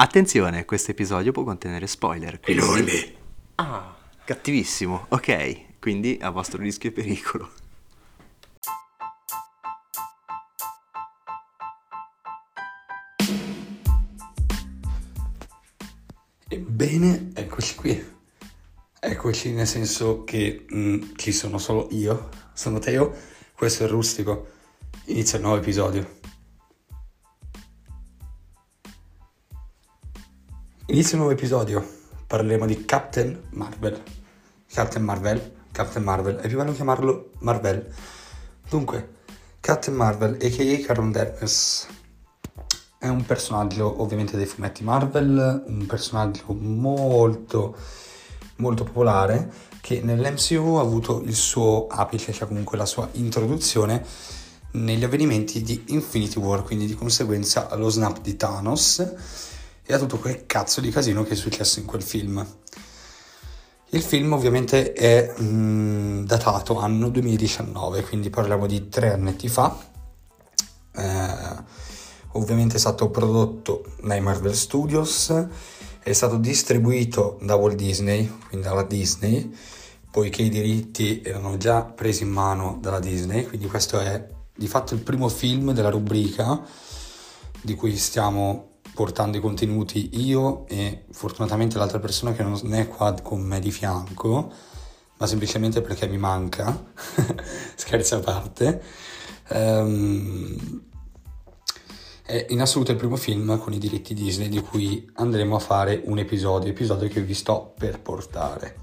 Attenzione, questo episodio può contenere spoiler. quindi- Enorme. Ah, cattivissimo. Ok, quindi a vostro rischio e pericolo. Ebbene, eccoci qui. Eccoci nel senso che mm, ci sono solo io, sono Teo, questo è Rustico. Inizia il nuovo episodio. Inizia un nuovo episodio. Parleremo di Captain Marvel. Captain Marvel, Captain Marvel, è più bello chiamarlo Marvel. Dunque, Captain Marvel, a.k.a. Carol Danvers, è un personaggio ovviamente dei fumetti Marvel, un personaggio molto molto popolare che nell'MCU ha avuto il suo apice, cioè comunque la sua introduzione negli avvenimenti di Infinity War, quindi di conseguenza allo snap di Thanos e a tutto quel cazzo di casino che è successo in quel film. Il film ovviamente è mm, datato anno 2019, quindi parliamo di tre annetti fa. Eh, ovviamente è stato prodotto dai Marvel Studios, è stato distribuito da Walt Disney, quindi dalla Disney, poiché i diritti erano già presi in mano dalla Disney, quindi questo è di fatto il primo film della rubrica di cui stiamo portando i contenuti io e fortunatamente l'altra persona che non è qua con me di fianco, ma semplicemente perché mi manca, scherzi a parte. Ehm, è in assoluto il primo film con i diritti Disney di cui andremo a fare un episodio, episodio che vi sto per portare.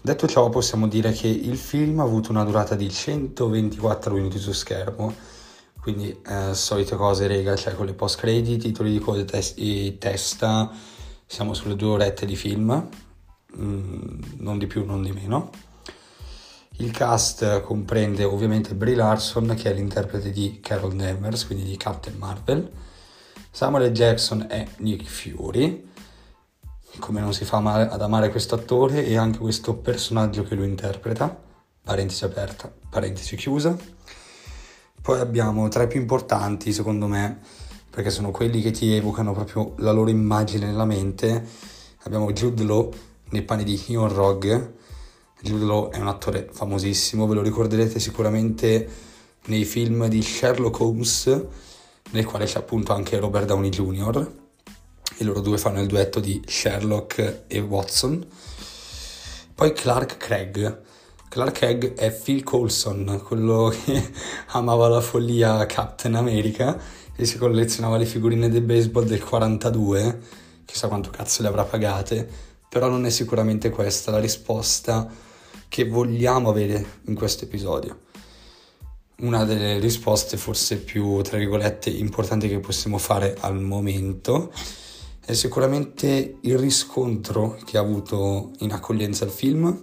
Detto ciò, possiamo dire che il film ha avuto una durata di 124 minuti su schermo, quindi eh, solite cose, rega, cioè con le post credit, titoli di coda e testa, siamo sulle due orette di film, mm, non di più, non di meno. Il cast comprende ovviamente Brie Larson, che è l'interprete di Carol Danvers, quindi di Captain Marvel. Samuel. Jackson è Nick Fury, come non si fa male ad amare questo attore e anche questo personaggio che lo interpreta, parentesi aperta, parentesi chiusa. Poi abbiamo tra i più importanti, secondo me, perché sono quelli che ti evocano proprio la loro immagine nella mente. Abbiamo Jude Law nei panni di Ion Rogue, Jude Law è un attore famosissimo, ve lo ricorderete sicuramente nei film di Sherlock Holmes, nel quale c'è appunto anche Robert Downey Jr. E loro due fanno il duetto di Sherlock e Watson. Poi Clark Craig. Clark Craig è Phil Coulson, quello che amava la follia Captain America e si collezionava le figurine del baseball del 42, chissà quanto cazzo le avrà pagate, però non è sicuramente questa la risposta che vogliamo avere in questo episodio. Una delle risposte forse più, tra virgolette, importanti che possiamo fare al momento è sicuramente il riscontro che ha avuto in accoglienza il film.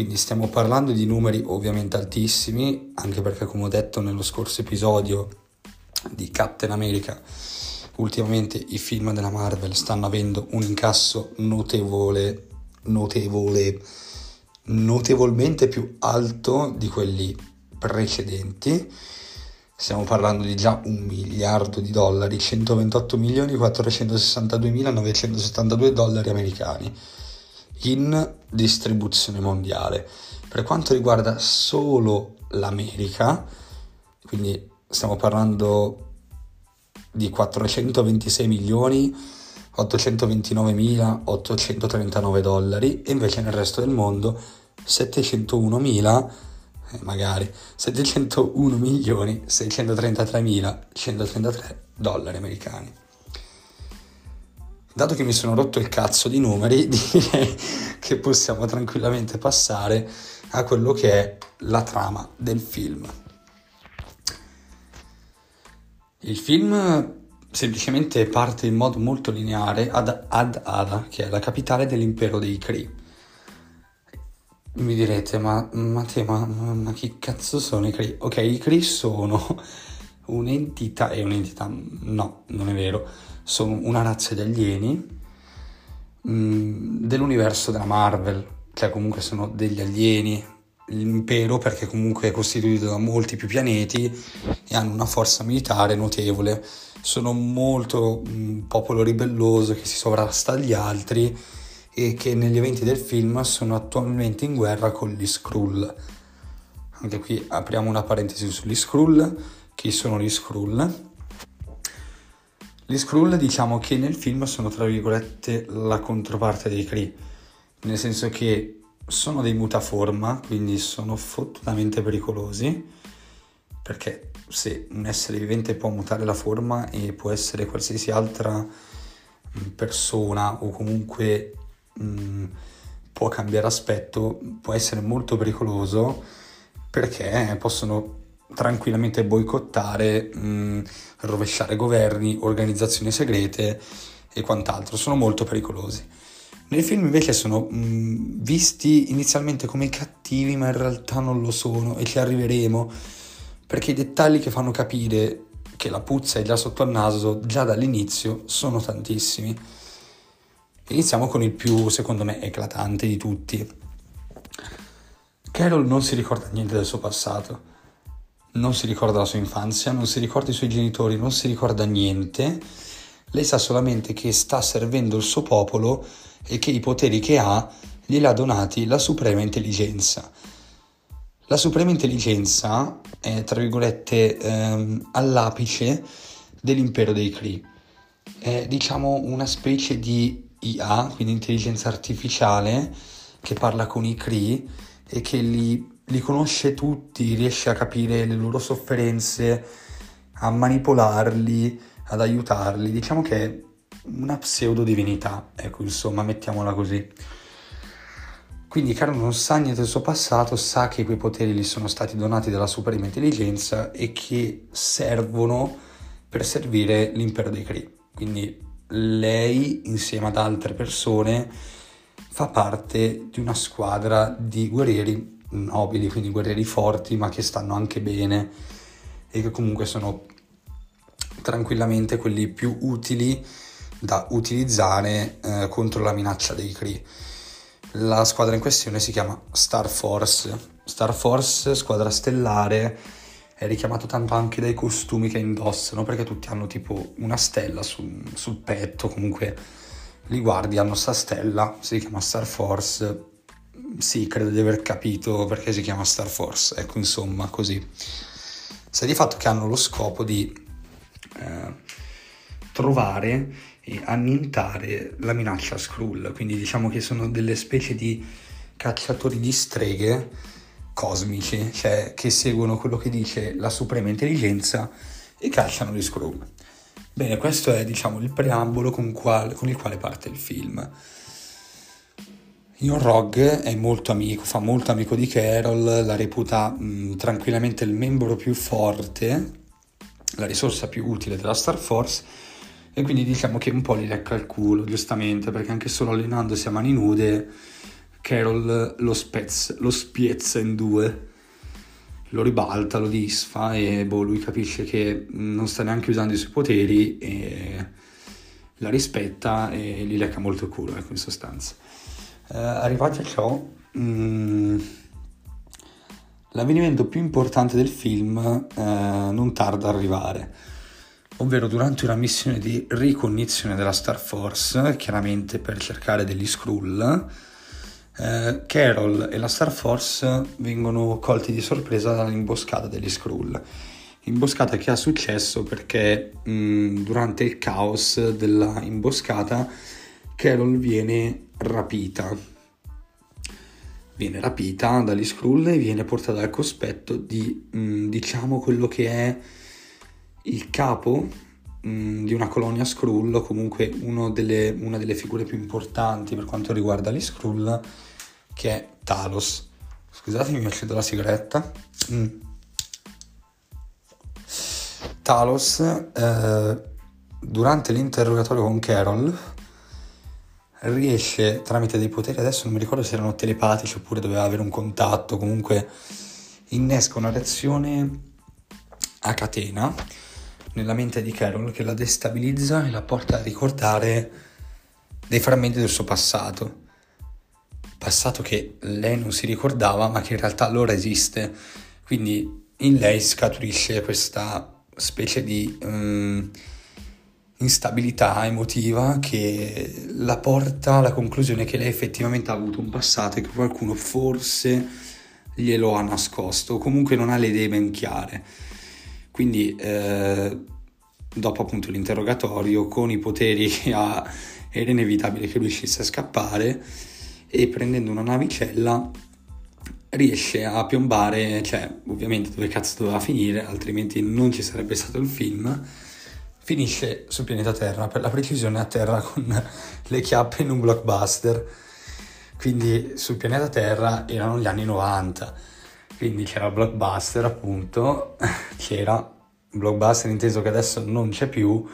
Quindi stiamo parlando di numeri ovviamente altissimi, anche perché come ho detto nello scorso episodio di Captain America, ultimamente i film della Marvel stanno avendo un incasso notevole, notevole notevolmente più alto di quelli precedenti. Stiamo parlando di già un miliardo di dollari, 128 milioni 462 mila 972 dollari americani in distribuzione mondiale. Per quanto riguarda solo l'America, quindi stiamo parlando di 426 milioni 829 mila 839 dollari e invece nel resto del mondo 701 mila eh, magari 701 milioni 633 mila 133 dollari americani dato che mi sono rotto il cazzo di numeri direi che possiamo tranquillamente passare a quello che è la trama del film il film semplicemente parte in modo molto lineare ad Ad Ada, che è la capitale dell'impero dei Kree. Mi direte, ma, ma te, ma, ma chi cazzo sono i Kree? Ok, i Kree sono un'entità, è un'entità, no, non è vero, sono una razza di alieni mh, dell'universo della Marvel, cioè comunque sono degli alieni, l'impero perché comunque è costituito da molti più pianeti e hanno una forza militare notevole sono molto un popolo ribelloso che si sovrasta agli altri e che negli eventi del film sono attualmente in guerra con gli Skrull. Anche qui apriamo una parentesi sugli Skrull. Chi sono gli Skrull? Gli Skrull diciamo che nel film sono tra virgolette la controparte dei Kree, nel senso che sono dei mutaforma, quindi sono fottutamente pericolosi, perché se un essere vivente può mutare la forma e può essere qualsiasi altra mm, persona o comunque mh, mm, può cambiare aspetto, può essere molto pericoloso perché possono tranquillamente boicottare, mh, mm, rovesciare governi, organizzazioni segrete e quant'altro. Sono molto pericolosi. Nel film invece sono mh, mm, visti inizialmente come cattivi, ma in realtà non lo sono e ci arriveremo perché i dettagli che fanno capire che la puzza è già sotto al naso già dall'inizio sono tantissimi. Iniziamo con il più, secondo me, eclatante di tutti. Carol non si ricorda niente del suo passato non si ricorda la sua infanzia, non si ricorda i suoi genitori, non si ricorda niente. Lei sa solamente che sta servendo il suo popolo e che i poteri che ha glieli ha donati la suprema intelligenza. La suprema intelligenza è, tra virgolette, ehm, all'apice dell'impero dei Kree. È, diciamo, una specie di IA, quindi intelligenza artificiale, che parla con i Kree e che li li conosce tutti, riesce a capire le loro sofferenze, a manipolarli, ad aiutarli. Diciamo che è una pseudo divinità, ecco, insomma, mettiamola così. Quindi Carlo non sa niente del suo passato, sa che quei poteri gli sono stati donati dalla suprema intelligenza e che servono per servire l'impero dei Kree. Quindi lei, insieme ad altre persone, fa parte di una squadra di guerrieri nobili, quindi guerrieri forti, ma che stanno anche bene e che comunque sono tranquillamente quelli più utili da utilizzare eh, contro la minaccia dei Kree. La squadra in questione si chiama Star Force. Star Force, squadra stellare, è richiamato tanto anche dai costumi che indossano, perché tutti hanno tipo una stella sul, sul petto, comunque li guardi, hanno sta stella, si chiama Star Force, sì, credo di aver capito perché si chiama Star Force, ecco insomma così. Sta di fatto che hanno lo scopo di eh, trovare e annientare la minaccia Skrull, quindi diciamo che sono delle specie di cacciatori di streghe cosmici, cioè che seguono quello che dice la suprema intelligenza e cacciano gli Skrull. Bene, questo è diciamo il preambolo con, qual, con il quale parte il film. Ion Rog è molto amico, fa molto amico di Carol, la reputa mh, tranquillamente il membro più forte, la risorsa più utile della Star Force e quindi diciamo che un po' gli lecca il culo, giustamente, perché anche solo allenandosi a mani nude Carol lo, spezza, lo spiezza in due, lo ribalta, lo disfa e boh, lui capisce che non sta neanche usando i suoi poteri e la rispetta e gli lecca molto il culo, ecco in sostanza. Eh, arrivati a ciò, mh, mm, l'avvenimento più importante del film eh, non tarda ad arrivare, ovvero durante una missione di ricognizione della Star Force, chiaramente per cercare degli Skrull, eh, Carol e la Star Force vengono colti di sorpresa dall'imboscata degli Skrull. Imboscata che ha successo perché mh, mm, durante il caos della imboscata Carol viene rapita. Viene rapita dagli Skrull e viene portata al cospetto di, mm, diciamo, quello che è il capo mm, di una colonia Skrull, o comunque delle, una delle figure più importanti per quanto riguarda gli Skrull, che è Talos. Scusatemi, mi accedo la sigaretta. Mm. Talos, eh, durante l'interrogatorio con Carol, riesce tramite dei poteri, adesso non mi ricordo se erano telepatici oppure doveva avere un contatto, comunque innesca una reazione a catena nella mente di Carol che la destabilizza e la porta a ricordare dei frammenti del suo passato. Passato che lei non si ricordava ma che in realtà allora esiste. Quindi in lei scaturisce questa specie di um, instabilità emotiva che la porta alla conclusione che lei effettivamente ha avuto un passato e che qualcuno forse glielo ha nascosto o comunque non ha le idee ben chiare. Quindi eh, dopo appunto l'interrogatorio con i poteri che ha era inevitabile che riuscisse a scappare e prendendo una navicella riesce a piombare, cioè ovviamente dove cazzo doveva finire, altrimenti non ci sarebbe stato il film, finisce sul pianeta Terra, per la precisione a terra con le chiappe in un blockbuster, quindi sul pianeta Terra erano gli anni 90, quindi c'era blockbuster appunto, c'era blockbuster inteso che adesso non c'è più,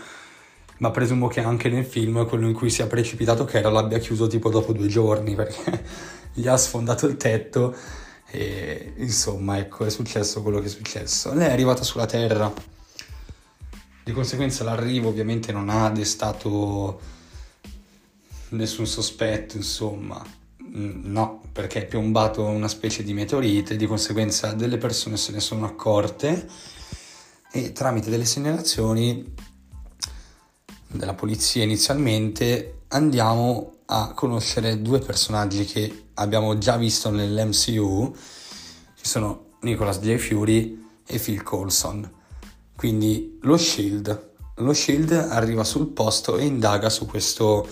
ma presumo che anche nel film quello in cui si è precipitato Carol l'abbia chiuso tipo dopo due giorni perché gli ha sfondato il tetto e insomma ecco è successo quello che è successo. Lei è arrivata sulla Terra, di conseguenza l'arrivo ovviamente non ha destato nessun sospetto insomma. Mm, no, perché è piombato una specie di meteorite, di conseguenza delle persone se ne sono accorte e tramite delle segnalazioni della polizia inizialmente andiamo a conoscere due personaggi che abbiamo già visto nell'MCU, che sono Nicholas J. Fury e Phil Coulson. Quindi lo Shield. Lo Shield arriva sul posto e indaga su questo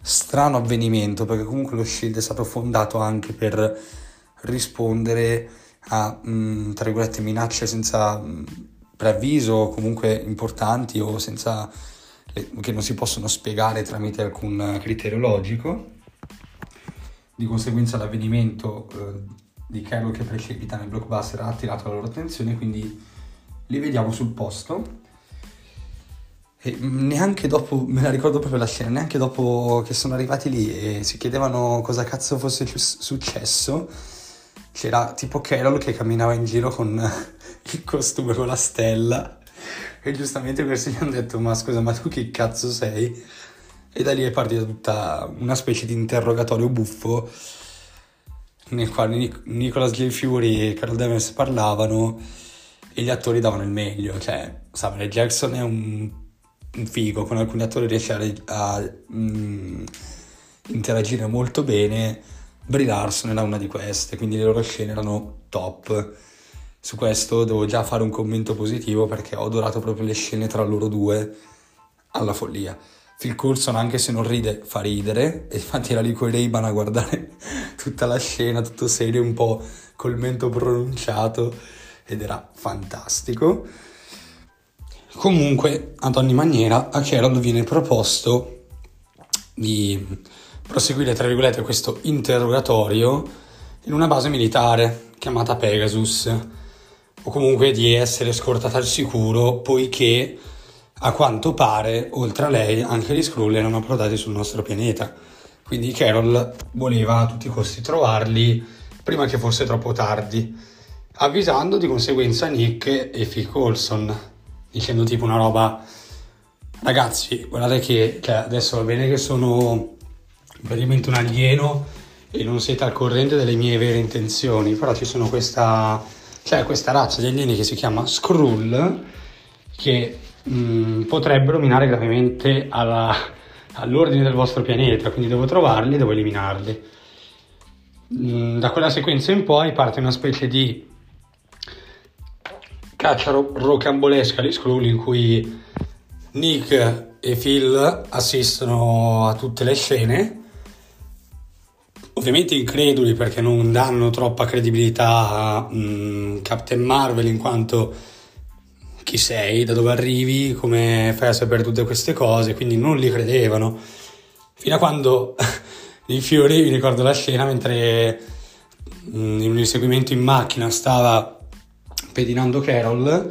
strano avvenimento, perché comunque lo Shield è stato fondato anche per rispondere a, mh, mm, tra virgolette, minacce senza mh, mm, preavviso, comunque importanti o senza che non si possono spiegare tramite alcun criterio logico. Di conseguenza l'avvenimento eh, di Carol che precipita nel blockbuster ha attirato la loro attenzione, quindi li vediamo sul posto. E neanche dopo, me la ricordo proprio la scena, neanche dopo che sono arrivati lì e si chiedevano cosa cazzo fosse successo, c'era tipo Carol che camminava in giro con il costume con la stella e giustamente questi gli hanno detto, ma scusa, ma tu chi cazzo sei? E da lì è partita tutta una specie di interrogatorio buffo nel quale Nic- Nicolas J. Fury e Carol Danvers parlavano e gli attori davano il meglio. Cioè, Samuel Jackson è un, un figo, con alcuni attori riesce a, a mm, interagire molto bene. Brie Larson era una di queste, quindi le loro scene erano top su questo devo già fare un commento positivo perché ho adorato proprio le scene tra loro due alla follia. Phil Coulson anche se non ride fa ridere e infatti era lì con i a guardare tutta la scena tutto serio un po' col mento pronunciato ed era fantastico. Comunque ad ogni maniera a Carol viene proposto di proseguire tra virgolette questo interrogatorio in una base militare chiamata Pegasus o comunque di essere scortata al sicuro poiché a quanto pare oltre a lei anche gli Skrull erano approdati sul nostro pianeta. Quindi Carol voleva a tutti i costi trovarli prima che fosse troppo tardi avvisando di conseguenza Nick e Phil Colson dicendo tipo una roba ragazzi guardate che cioè, adesso va bene che sono praticamente un alieno e non siete al corrente delle mie vere intenzioni però ci sono questa c'è questa razza di alieni che si chiama Skrull che mh, mm, potrebbero minare gravemente alla, all'ordine del vostro pianeta, quindi devo trovarli e devo eliminarli. Mm, da quella sequenza in poi parte una specie di caccia ro- rocambolesca di Skrull in cui Nick e Phil assistono a tutte le scene ovviamente increduli perché non danno troppa credibilità a um, Captain Marvel in quanto chi sei, da dove arrivi, come fai a sapere tutte queste cose, quindi non li credevano. Fino a quando in Fury, mi ricordo la scena mentre um, in un inseguimento in macchina stava pedinando Carol,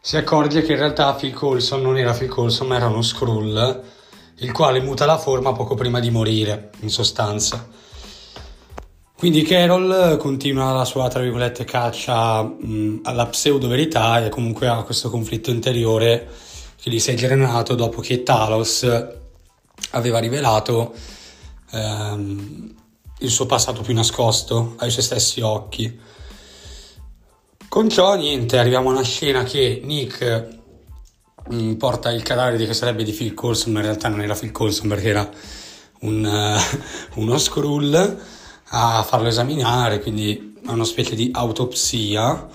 si accorge che in realtà Phil Coulson non era Phil Coulson ma era uno Skrull, il quale muta la forma poco prima di morire, in sostanza. Quindi Carol continua la sua, tra virgolette, caccia mh, alla pseudo-verità e comunque ha questo conflitto interiore che gli si è generato dopo che Talos aveva rivelato ehm, il suo passato più nascosto ai suoi stessi occhi. Con ciò, niente, arriviamo a una scena che Nick mm, porta il cadavere che sarebbe di Phil Coulson, ma in realtà non era Phil Coulson perché era un, uh, uno Skrull a farlo esaminare, quindi è una specie di autopsia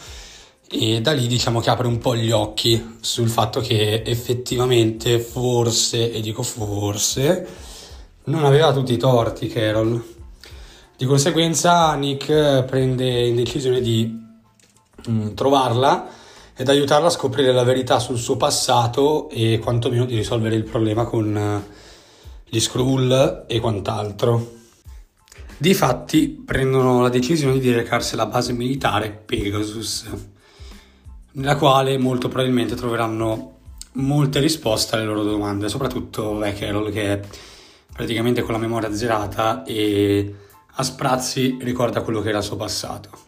e da lì diciamo che apre un po' gli occhi sul fatto che effettivamente forse, e dico forse, non aveva tutti i torti Carol. Di conseguenza Nick prende in decisione di mh, mm, trovarla ed aiutarla a scoprire la verità sul suo passato e quantomeno di risolvere il problema con uh, gli Skrull e quant'altro. Difatti prendono la decisione di recarsi alla base militare Pegasus nella quale molto probabilmente troveranno molte risposte alle loro domande, soprattutto beh, che è praticamente con la memoria zerata e a sprazzi ricorda quello che era il suo passato.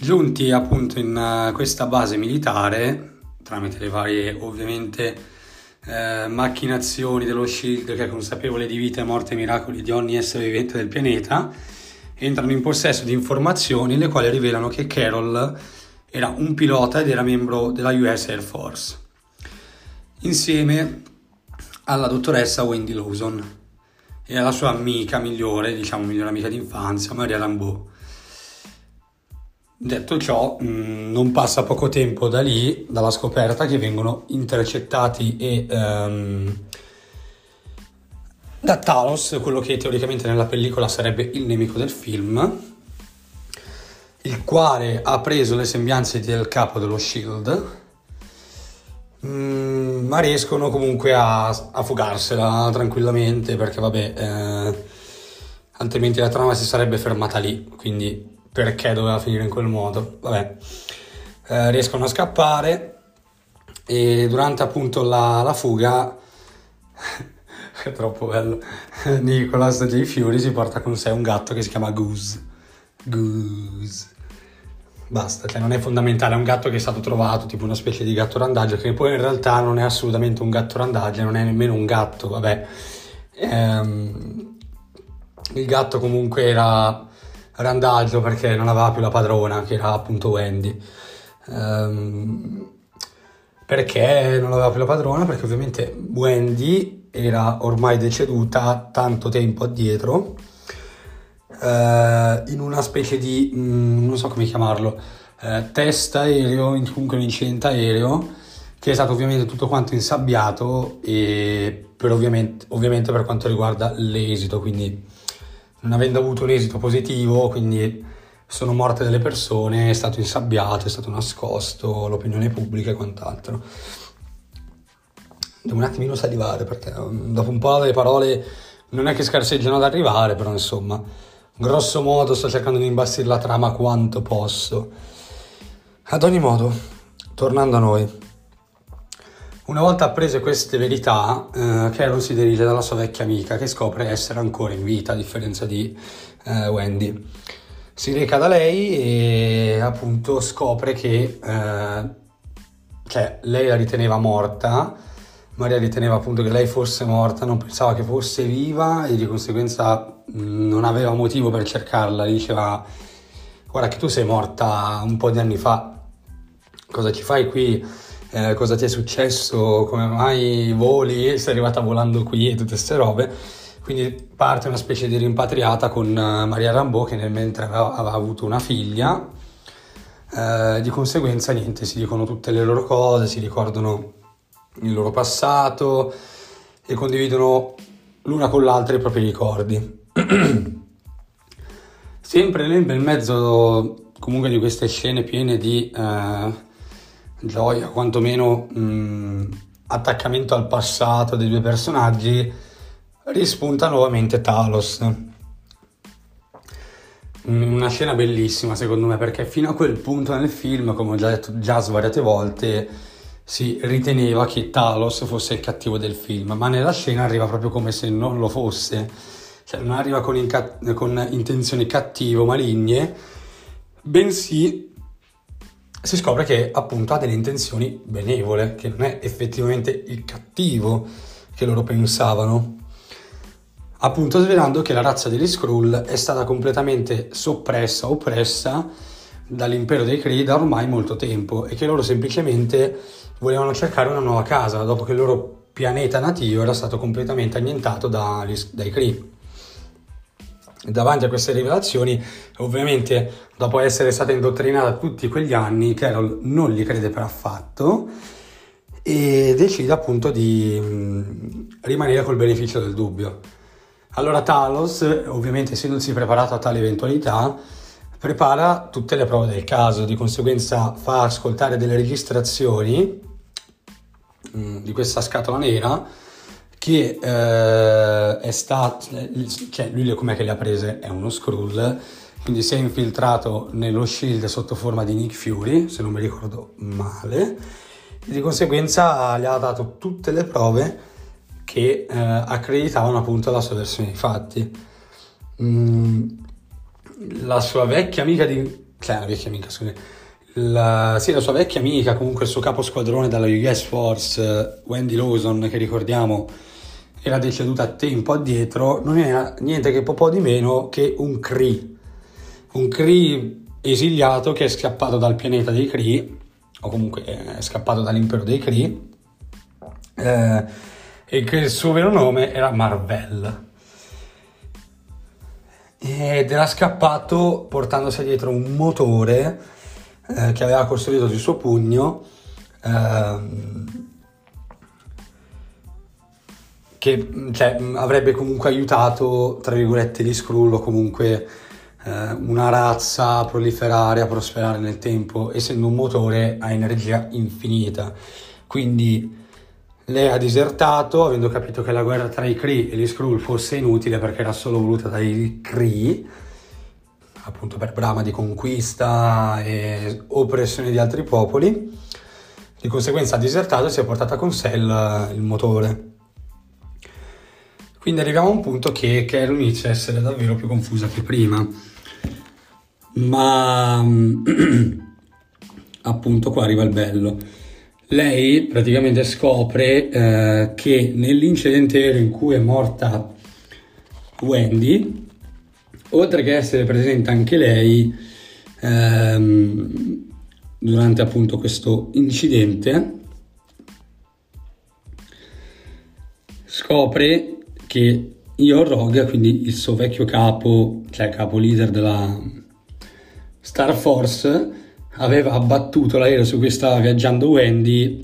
Giunti appunto in eh, questa base militare, tramite le varie ovviamente eh, macchinazioni dello Shield che è consapevole di vita, morte e miracoli di ogni essere vivente del pianeta, entrano in possesso di informazioni le quali rivelano che Carol era un pilota ed era membro della US Air Force, insieme alla dottoressa Wendy Lawson e alla sua amica migliore, diciamo migliore amica d'infanzia, Maria Lambeau. Detto ciò, mm, non passa poco tempo da lì, dalla scoperta che vengono intercettati e um, da Talos, quello che teoricamente nella pellicola sarebbe il nemico del film, il quale ha preso le sembianze del capo dello Shield, mm, ma riescono comunque a, a, fugarsela tranquillamente perché vabbè, eh, altrimenti la trama si sarebbe fermata lì, quindi perché doveva finire in quel modo? Vabbè, eh, riescono a scappare e durante appunto la, la fuga è troppo bello Nicolas J. Fury si porta con sé un gatto che si chiama Goose Goose. Basta, cioè non è fondamentale, è un gatto che è stato trovato, tipo una specie di gatto randaggio, che poi in realtà non è assolutamente un gatto randaggio, non è nemmeno un gatto, vabbè. Ehm, il gatto comunque era randaggio perché non aveva più la padrona, che era appunto Wendy. Ehm, perché non aveva più la padrona? Perché ovviamente Wendy era ormai deceduta tanto tempo addietro eh, in una specie di, mh, mm, non so come chiamarlo, eh, test aereo, comunque un incidente aereo, che è stato ovviamente tutto quanto insabbiato e per ovviamente, ovviamente per quanto riguarda l'esito, quindi non avendo avuto un esito positivo, quindi sono morte delle persone, è stato insabbiato, è stato nascosto, l'opinione pubblica e quant'altro. Devo un attimino salivare perché mm, dopo un po' le parole non è che scarseggiano ad arrivare, però insomma grosso modo sto cercando di imbastire la trama quanto posso. Ad ogni modo, tornando a noi, una volta apprese queste verità, eh, Carol si dirige dalla sua vecchia amica che scopre essere ancora in vita, a differenza di eh, Wendy. Si reca da lei e appunto scopre che eh, cioè, lei la riteneva morta, Maria riteneva appunto che lei fosse morta, non pensava che fosse viva e di conseguenza non aveva motivo per cercarla, diceva guarda che tu sei morta un po' di anni fa, cosa ci fai qui? Eh, cosa ti è successo? Come mai voli? Sei arrivata volando qui e tutte queste robe. Quindi parte una specie di rimpatriata con eh, Maria Rambeau che nel mentre aveva, aveva avuto una figlia. Eh, di conseguenza niente, si dicono tutte le loro cose, si ricordano il loro passato e condividono l'una con l'altra i propri ricordi. Sempre nel bel mezzo comunque di queste scene piene di eh, gioia, quantomeno mh, mm, attaccamento al passato dei due personaggi, rispunta nuovamente Talos. Una scena bellissima secondo me perché fino a quel punto nel film, come ho già detto già svariate volte, si riteneva che Talos fosse il cattivo del film, ma nella scena arriva proprio come se non lo fosse cioè non arriva con, inca- con intenzioni cattive o maligne, bensì si scopre che appunto ha delle intenzioni benevole, che non è effettivamente il cattivo che loro pensavano. Appunto svelando che la razza degli Skrull è stata completamente soppressa, oppressa dall'impero dei Kree da ormai molto tempo e che loro semplicemente volevano cercare una nuova casa dopo che il loro pianeta nativo era stato completamente annientato dagli, dai Kree. Davanti a queste rivelazioni, ovviamente, dopo essere stata indottrinata tutti quegli anni, Carol non li crede per affatto e decide appunto di mh, rimanere col beneficio del dubbio. Allora Talos, ovviamente essendosi preparato a tale eventualità, prepara tutte le prove del caso, di conseguenza fa ascoltare delle registrazioni mh, di questa scatola nera che eh, è stato, cioè lui com'è che le ha prese? È uno Skrull, quindi si è infiltrato nello Shield sotto forma di Nick Fury, se non mi ricordo male, e di conseguenza gli ha dato tutte le prove che eh, accreditavano appunto la sua versione dei fatti. Mm, la sua vecchia amica di... cioè la vecchia amica, scusi, la, sì, la sua vecchia amica, comunque il suo capo squadrone dalla US Force, Wendy Lawson, che ricordiamo era deceduta tempo addietro, non era niente che po' di meno che un Cree. Un Cree esiliato che è scappato dal pianeta dei Cree, o comunque è scappato dall'impero dei Cree, eh, e che il suo vero nome era Marvel. Ed era scappato portandosi dietro un motore eh, che aveva costruito sul suo pugno. Eh, che cioè, avrebbe comunque aiutato, tra virgolette, gli Skrull o comunque eh, una razza a proliferare, a prosperare nel tempo, essendo un motore a energia infinita. Quindi lei ha disertato, avendo capito che la guerra tra i Kree e gli Skrull fosse inutile perché era solo voluta dai Kree, appunto per brama di conquista e oppressione di altri popoli. Di conseguenza ha disertato e si è portata con sé il, il motore. Quindi arriviamo a un punto che Carol inizia a essere davvero più confusa che prima. Ma appunto qua arriva il bello. Lei praticamente scopre eh, che nell'incidente in cui è morta Wendy, oltre che essere presente anche lei ehm, durante appunto questo incidente, scopre che Ion Rogue, quindi il suo vecchio capo, cioè capo leader della Star Force, aveva abbattuto l'aereo su cui stava viaggiando Wendy,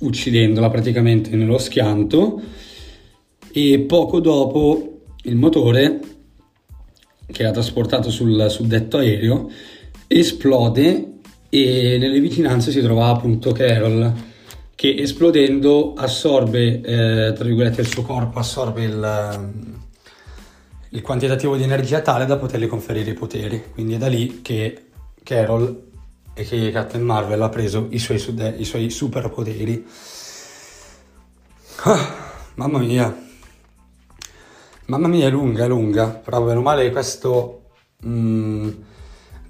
uccidendola praticamente nello schianto, e poco dopo il motore, che era trasportato sul suddetto aereo, esplode e nelle vicinanze si trovava appunto Carol che esplodendo assorbe, eh, tra virgolette, il suo corpo assorbe il, il, quantitativo di energia tale da potergli conferire i poteri. Quindi è da lì che Carol e che Captain Marvel ha preso i suoi, i suoi superpoteri. Ah, mamma mia. Mamma mia, è lunga, è lunga. Però meno male questo mh, mm,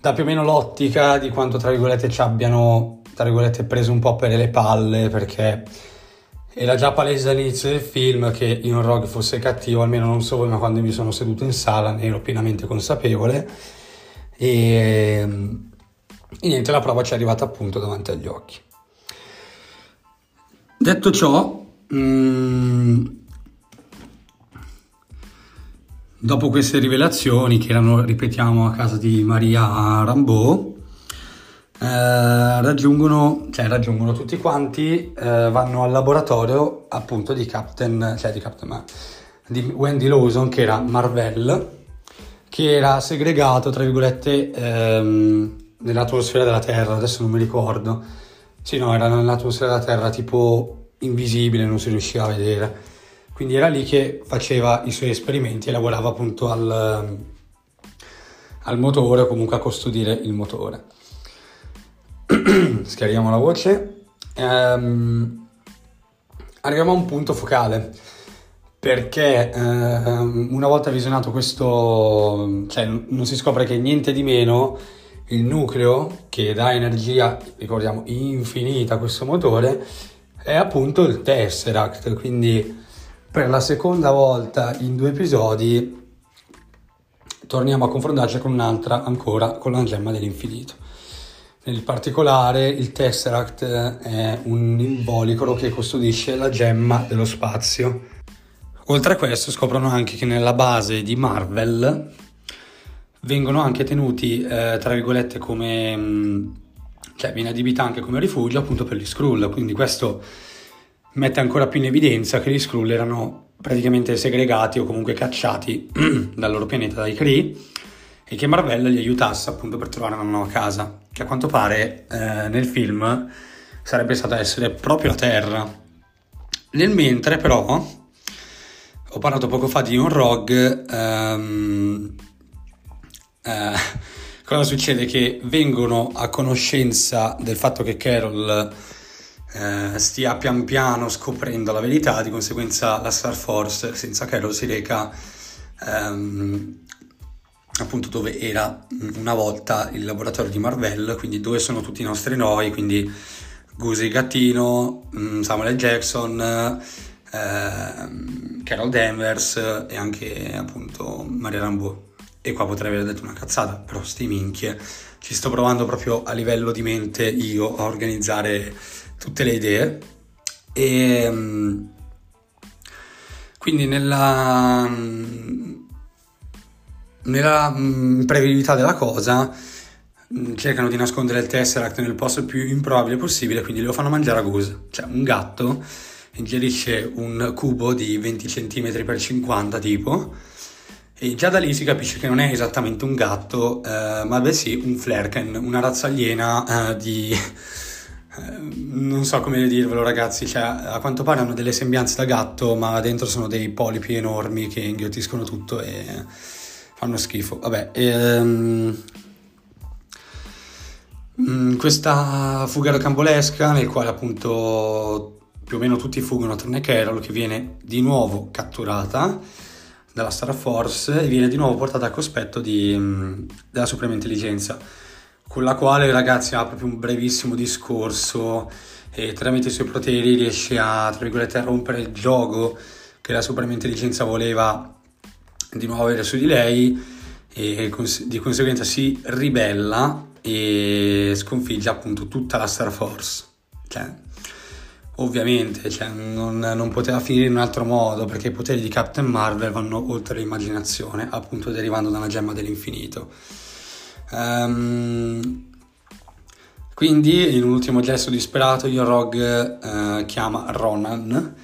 dà più o meno l'ottica di quanto, tra virgolette, ci abbiano tra virgolette, preso un po' per le palle perché era già palese dall'inizio del film che Ian Rogue fosse cattivo, almeno non so voi, ma quando mi sono seduto in sala ne ero pienamente consapevole. E, e niente, la prova ci è arrivata appunto davanti agli occhi. Detto ciò, mm, dopo queste rivelazioni che erano, ripetiamo, a casa di Maria Rambeau, eh, raggiungono, cioè raggiungono tutti quanti, eh, vanno al laboratorio appunto di Captain, cioè di Captain, di Wendy Lawson che era Marvel, che era segregato tra virgolette ehm, nell'atmosfera della Terra, adesso non mi ricordo, sì no, era nell'atmosfera della Terra tipo invisibile, non si riusciva a vedere, quindi era lì che faceva i suoi esperimenti e lavorava appunto al, al motore o comunque a custodire il motore. scarichiamo la voce. Ehm, arriviamo a un punto focale perché ehm, una volta visionato questo, cioè non si scopre che niente di meno il nucleo che dà energia, ricordiamo, infinita a questo motore è appunto il Tesseract, quindi per la seconda volta in due episodi torniamo a confrontarci con un'altra ancora, con la gemma dell'infinito. Nel particolare il Tesseract è un involucro che custodisce la gemma dello spazio. Oltre a questo scoprono anche che nella base di Marvel vengono anche tenuti, eh, tra virgolette, come... Mh, cioè viene adibita anche come rifugio appunto per gli Skrull, quindi questo mette ancora più in evidenza che gli Skrull erano praticamente segregati o comunque cacciati dal loro pianeta dai Kree e che Marvel li aiutasse appunto per trovare una nuova casa, che a quanto pare eh, nel film sarebbe stata essere proprio la Terra. Nel mentre però ho parlato poco fa di un Rogue, ehm, eh, cosa succede? Che vengono a conoscenza del fatto che Carol eh, stia pian piano scoprendo la verità, di conseguenza la Star Force senza Carol si reca ehm, appunto dove era una volta il laboratorio di Marvel, quindi dove sono tutti i nostri eroi, quindi Goose gattino, mm, Samuel. Jackson, eh, Carol Danvers e anche appunto Maria Rambeau. E qua potrei aver detto una cazzata, però sti minchie, ci sto provando proprio a livello di mente io a organizzare tutte le idee. E mm, quindi nella nella mh, imprevedibilità della cosa mh, cercano di nascondere il Tesseract nel posto più improbabile possibile, quindi lo fanno mangiare a Goose. Cioè un gatto ingerisce un cubo di 20 cm x 50 tipo e già da lì si capisce che non è esattamente un gatto, eh, ma bensì un Flerken, una razza aliena eh, di... Eh, non so come dirvelo ragazzi, cioè a quanto pare hanno delle sembianze da gatto, ma dentro sono dei polipi enormi che inghiottiscono tutto e fanno schifo. Vabbè, ehm, mm, questa fuga rocambolesca nel quale appunto più o meno tutti fuggono tranne Carol che viene di nuovo catturata dalla Star Force e viene di nuovo portata a cospetto di, mm, della Suprema Intelligenza con la quale ragazzi ha proprio un brevissimo discorso e tramite i suoi poteri riesce a, tra virgolette, a rompere il gioco che la Suprema Intelligenza voleva di nuovo avere su di lei e di conseguenza si ribella e sconfigge appunto tutta la Star Force. Cioè, ovviamente cioè, non, non, poteva finire in un altro modo perché i poteri di Captain Marvel vanno oltre l'immaginazione, appunto derivando da una gemma dell'infinito. Um, quindi, in un ultimo gesto disperato, Io Rogue uh, chiama Ronan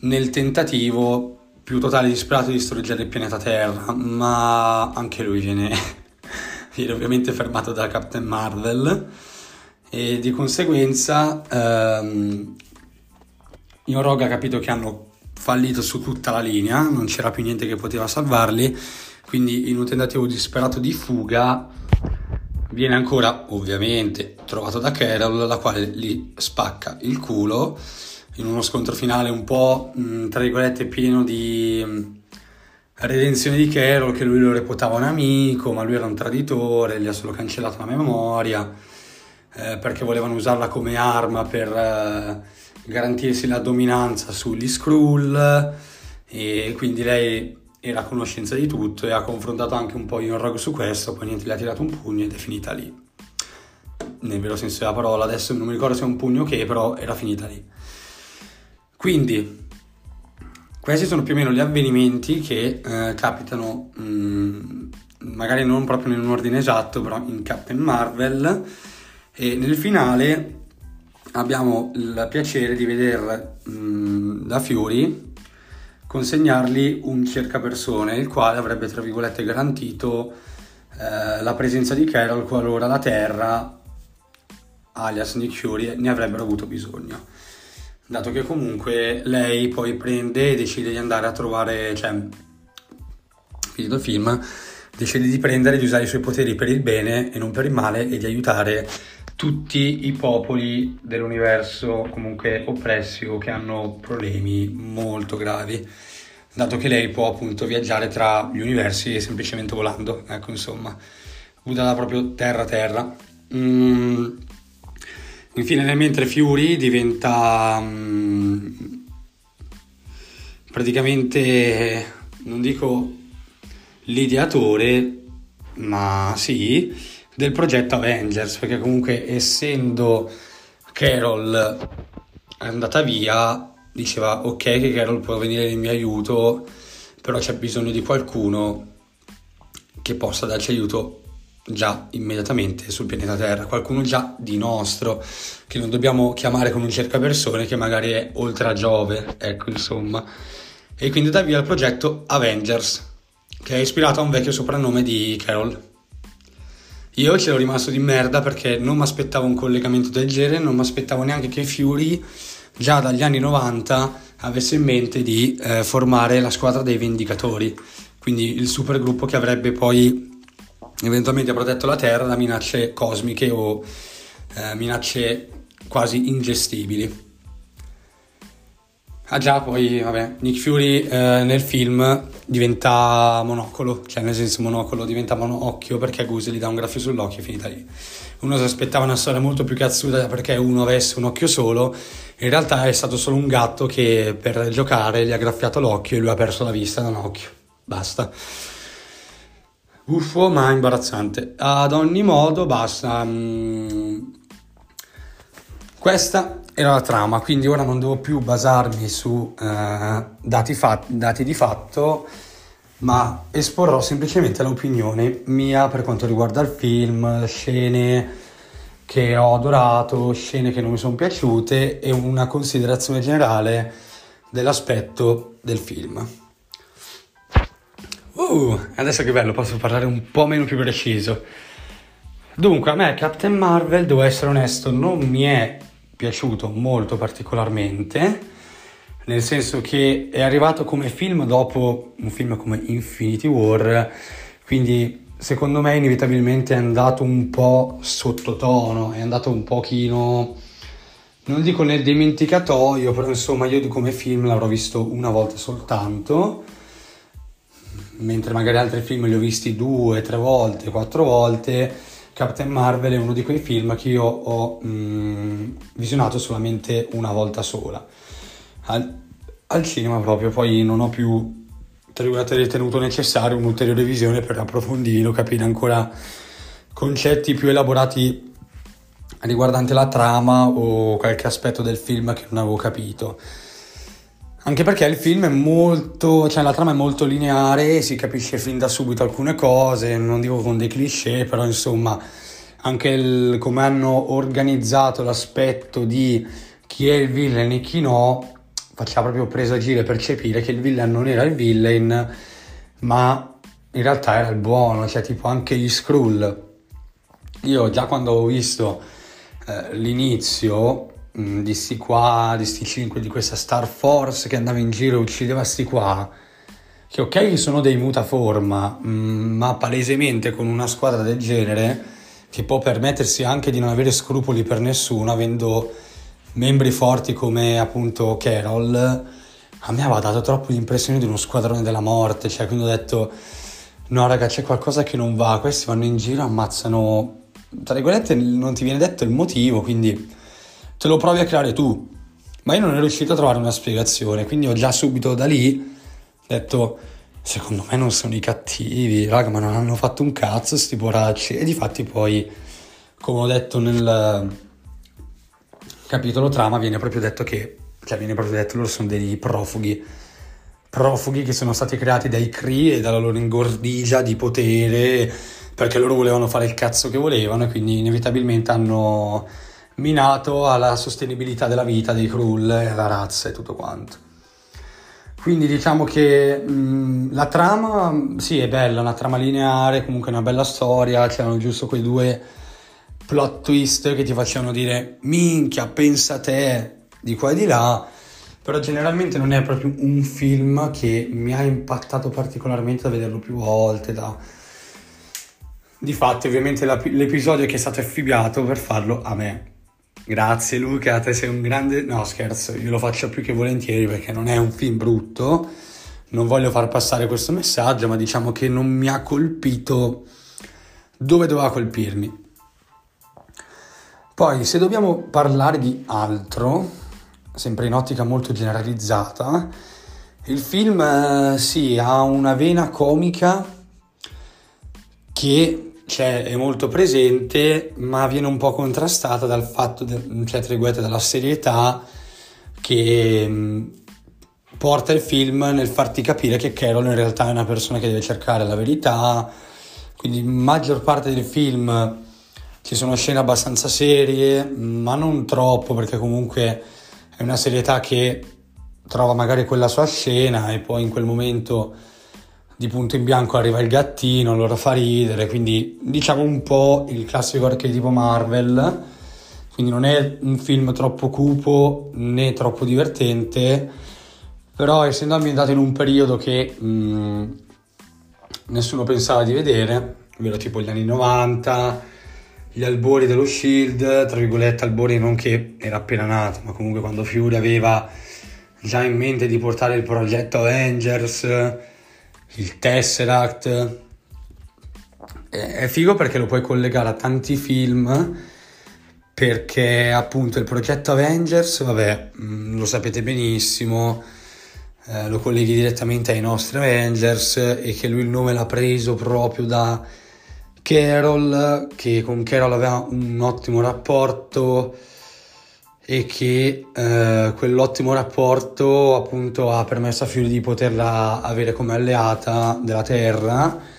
nel tentativo più totale disperato di distruggere il pianeta Terra, ma anche lui viene, viene ovviamente fermato da Captain Marvel e di conseguenza ehm, Rogue ha capito che hanno fallito su tutta la linea, non c'era più niente che poteva salvarli, quindi in un tentativo disperato di fuga viene ancora ovviamente trovato da Carol, la quale gli spacca il culo in uno scontro finale un po', tra virgolette, pieno di redenzione di Carol, che lui lo reputava un amico, ma lui era un traditore, gli ha solo cancellato la memoria, eh, perché volevano usarla come arma per eh, garantirsi la dominanza sugli Skrull, e quindi lei era a conoscenza di tutto e ha confrontato anche un po' Ion Rogue su questo, poi niente, gli ha tirato un pugno ed è finita lì. Nel vero senso della parola, adesso non mi ricordo se è un pugno o che, però era finita lì. Quindi, questi sono più o meno gli avvenimenti che eh, capitano, mh, mm, magari non proprio in un ordine esatto, però in Captain Marvel. E nel finale abbiamo il piacere di vedere mh, da Fury consegnargli un cercapersone, il quale avrebbe, tra virgolette, garantito eh, la presenza di Carol qualora la Terra, alias Nick Fury, ne avrebbero avuto bisogno dato che comunque lei poi prende e decide di andare a trovare, cioè, finito il film, decide di prendere e di usare i suoi poteri per il bene e non per il male e di aiutare tutti i popoli dell'universo comunque oppressi o che hanno problemi molto gravi, dato che lei può appunto viaggiare tra gli universi semplicemente volando, ecco insomma, guidata proprio terra-terra. Mm, Infine, mentre Fury diventa um, praticamente, non dico l'ideatore, ma sì, del progetto Avengers, perché comunque essendo Carol andata via, diceva ok che Carol può venire in mio aiuto, però c'è bisogno di qualcuno che possa darci aiuto già immediatamente sul pianeta Terra, qualcuno già di nostro, che non dobbiamo chiamare con un cercapersone che magari è oltre a Giove, ecco insomma. E quindi da via il progetto Avengers, che è ispirato a un vecchio soprannome di Carol. Io c'ero rimasto di merda perché non mi aspettavo un collegamento del genere, non mi aspettavo neanche che Fury già dagli anni 90 avesse in mente di eh, formare la squadra dei Vendicatori, quindi il supergruppo che avrebbe poi eventualmente protetto la Terra da minacce cosmiche o eh, minacce quasi ingestibili. Ah già, poi vabbè, Nick Fury eh, nel film diventa monocolo, cioè nel senso monocolo diventa monocchio perché Goose gli dà un graffio sull'occhio e finita lì. Uno si aspettava una storia molto più cazzuta perché uno avesse un occhio solo, in realtà è stato solo un gatto che per giocare gli ha graffiato l'occhio e lui ha perso la vista da un occhio. Basta. Buffo ma imbarazzante. Ad ogni modo, basta. Mm. Questa era la trama, quindi ora non devo più basarmi su eh, dati, fat- dati di fatto, ma esporrò semplicemente l'opinione mia per quanto riguarda il film, scene che ho adorato, scene che non mi sono piaciute e una considerazione generale dell'aspetto del film. Uh, adesso che bello, posso parlare un po' meno più preciso. Dunque, a me Captain Marvel, devo essere onesto, non mi è piaciuto molto particolarmente, nel senso che è arrivato come film dopo un film come Infinity War, quindi secondo me inevitabilmente è andato un po' sottotono, è andato un pochino, non dico nel dimenticatoio, però insomma io come film l'avrò visto una volta soltanto mentre magari altri film li ho visti due, tre volte, quattro volte, Captain Marvel è uno di quei film che io ho mh, mm, visionato solamente una volta sola. Al, al, cinema proprio, poi non ho più ritenuto necessario un'ulteriore visione per approfondirlo, capire ancora concetti più elaborati riguardanti la trama o qualche aspetto del film che non avevo capito. Anche perché il film è molto, cioè la trama è molto lineare, si capisce fin da subito alcune cose, non dico con dei cliché, però insomma anche il, come hanno organizzato l'aspetto di chi è il villain e chi no, faceva proprio presagire, percepire che il villain non era il villain, ma in realtà era il buono, cioè tipo anche gli Skrull. Io già quando ho visto eh, l'inizio di sti qua, di sti 5, di questa Star Force che andava in giro e uccideva sti qua, che ok sono dei mutaforma, mm, ma palesemente con una squadra del genere che può permettersi anche di non avere scrupoli per nessuno, avendo membri forti come appunto Carol, a me aveva dato troppo l'impressione di uno squadrone della morte, cioè quindi ho detto no raga c'è qualcosa che non va, questi vanno in giro, ammazzano, tra virgolette non ti viene detto il motivo, quindi te lo provi a creare tu. Ma io non ero riuscito a trovare una spiegazione, quindi ho già subito da lì detto, secondo me non sono i cattivi, raga, ma non hanno fatto un cazzo sti poracci. E difatti poi, come ho detto nel capitolo trama, viene proprio detto che, cioè viene proprio detto loro sono dei profughi, profughi che sono stati creati dai Cree e dalla loro ingordigia di potere, perché loro volevano fare il cazzo che volevano e quindi inevitabilmente hanno minato alla sostenibilità della vita dei Krull alla razza e tutto quanto. Quindi diciamo che mh, la trama, sì, è bella, una trama lineare, comunque una bella storia, c'erano giusto quei due plot twist che ti facevano dire minchia, pensa te, di qua e di là, però generalmente non è proprio un film che mi ha impattato particolarmente da vederlo più volte, da... Difatti ovviamente l'episodio che è stato affibbiato per farlo a me, Grazie Luca, te sei un grande... No scherzo, io lo faccio più che volentieri perché non è un film brutto, non voglio far passare questo messaggio, ma diciamo che non mi ha colpito dove doveva colpirmi. Poi, se dobbiamo parlare di altro, sempre in ottica molto generalizzata, il film eh, sì ha una vena comica che c'è, è molto presente, ma viene un po' contrastata dal fatto, de, cioè, tra virgolette, dalla serietà che mh, porta il film nel farti capire che Carol in realtà è una persona che deve cercare la verità, quindi maggior parte del film ci sono scene abbastanza serie, ma non troppo perché comunque è una serietà che trova magari quella sua scena e poi in quel momento di punto in bianco arriva il gattino, allora fa ridere, quindi diciamo un po' il classico archetipo Marvel, quindi non è un film troppo cupo né troppo divertente, però essendo ambientato in un periodo che mh, mm, nessuno pensava di vedere, ovvero tipo gli anni 90, gli albori dello Shield, tra virgolette albori non che era appena nato, ma comunque quando Fury aveva già in mente di portare il progetto Avengers, il Tesseract. È figo perché lo puoi collegare a tanti film, perché appunto il progetto Avengers, vabbè, mm, lo sapete benissimo, eh, lo colleghi direttamente ai nostri Avengers e che lui il nome l'ha preso proprio da Carol, che con Carol aveva un ottimo rapporto e che eh, quell'ottimo rapporto appunto ha permesso a Fury di poterla avere come alleata della Terra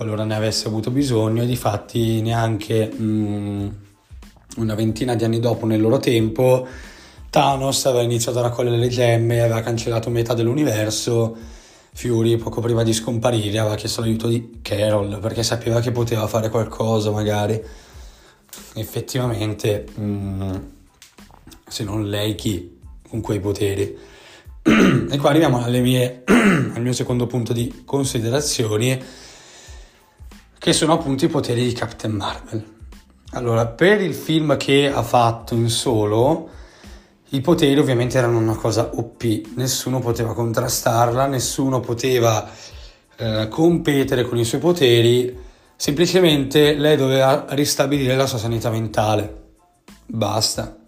qualora ne avesse avuto bisogno. E di fatti neanche mh, mm, una ventina di anni dopo nel loro tempo Thanos aveva iniziato a raccogliere le gemme e aveva cancellato metà dell'universo. Fury poco prima di scomparire aveva chiesto l'aiuto di Carol perché sapeva che poteva fare qualcosa magari. Effettivamente mh, mm, se non lei chi? Con quei poteri. E qua arriviamo mie, al mio secondo punto di considerazioni che sono appunto i poteri di Captain Marvel. Allora per il film che ha fatto in solo i poteri ovviamente erano una cosa OP, nessuno poteva contrastarla, nessuno poteva eh, competere con i suoi poteri, semplicemente lei doveva ristabilire la sua sanità mentale. Basta.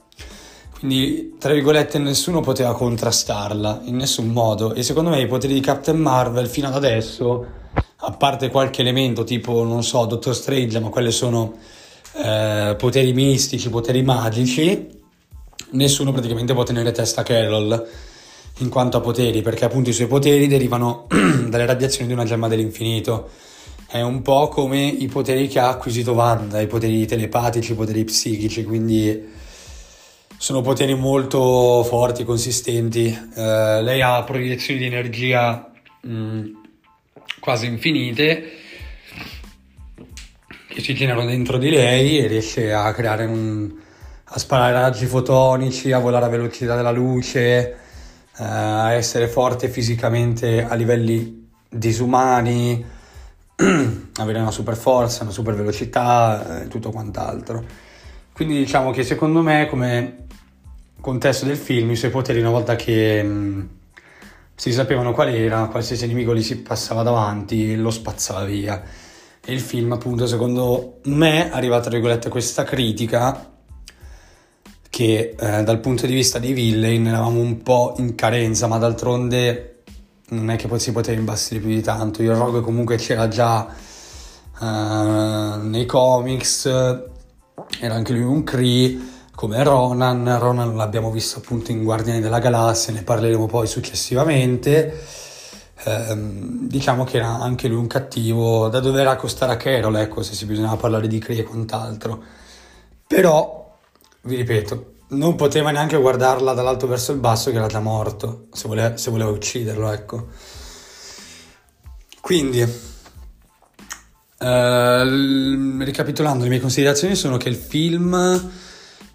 Quindi, tra virgolette, nessuno poteva contrastarla in nessun modo. E secondo me i poteri di Captain Marvel fino ad adesso, a parte qualche elemento tipo, non so, Doctor Strange, ma quelli sono eh, poteri mistici, poteri magici, nessuno praticamente può tenere testa a Carol in quanto a poteri, perché appunto i suoi poteri derivano dalle radiazioni di una gemma dell'infinito. È un po' come i poteri che ha acquisito Wanda, i poteri telepatici, i poteri psichici, quindi sono poteri molto forti, consistenti. Uh, lei ha proiezioni di energia mh, mm, quasi infinite che si generano dentro di lei e riesce a creare un, a sparare raggi fotonici, a volare a velocità della luce, eh, a essere forte fisicamente a livelli disumani, avere una super forza, una super velocità e eh, tutto quant'altro. Quindi diciamo che secondo me come contesto del film i suoi poteri una volta che mh, mm, si sapevano qual era, qualsiasi nemico gli si passava davanti lo spazzava via. E il film appunto secondo me arriva tra virgolette questa critica che eh, dal punto di vista dei villain eravamo un po' in carenza, ma d'altronde non è che poi si poteva imbastire più di tanto. Il Rogue comunque c'era già uh, nei comics, era anche lui un Cree, come Ronan. Ronan l'abbiamo visto appunto in Guardiani della Galassia, ne parleremo poi successivamente. Um, diciamo che era anche lui un cattivo da dover accostare a Carol, ecco, se si bisognava parlare di Cree e quant'altro. Però vi ripeto, non poteva neanche guardarla dall'alto verso il basso che era già morto, se voleva, se voleva ucciderlo, ecco. Quindi, eh, ricapitolando, le mie considerazioni sono che il film,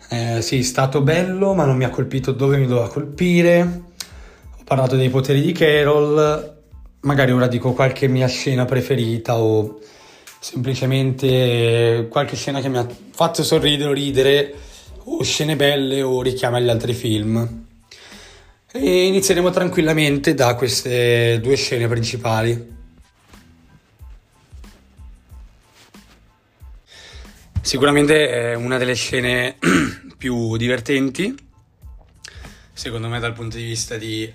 eh, sì, è stato bello, ma non mi ha colpito dove mi doveva colpire. Ho parlato dei poteri di Carol, magari ora dico qualche mia scena preferita o semplicemente qualche scena che mi ha fatto sorridere o ridere o scene belle o richiami agli altri film. E inizieremo tranquillamente da queste due scene principali. Sicuramente è una delle scene più divertenti, secondo me dal punto di vista di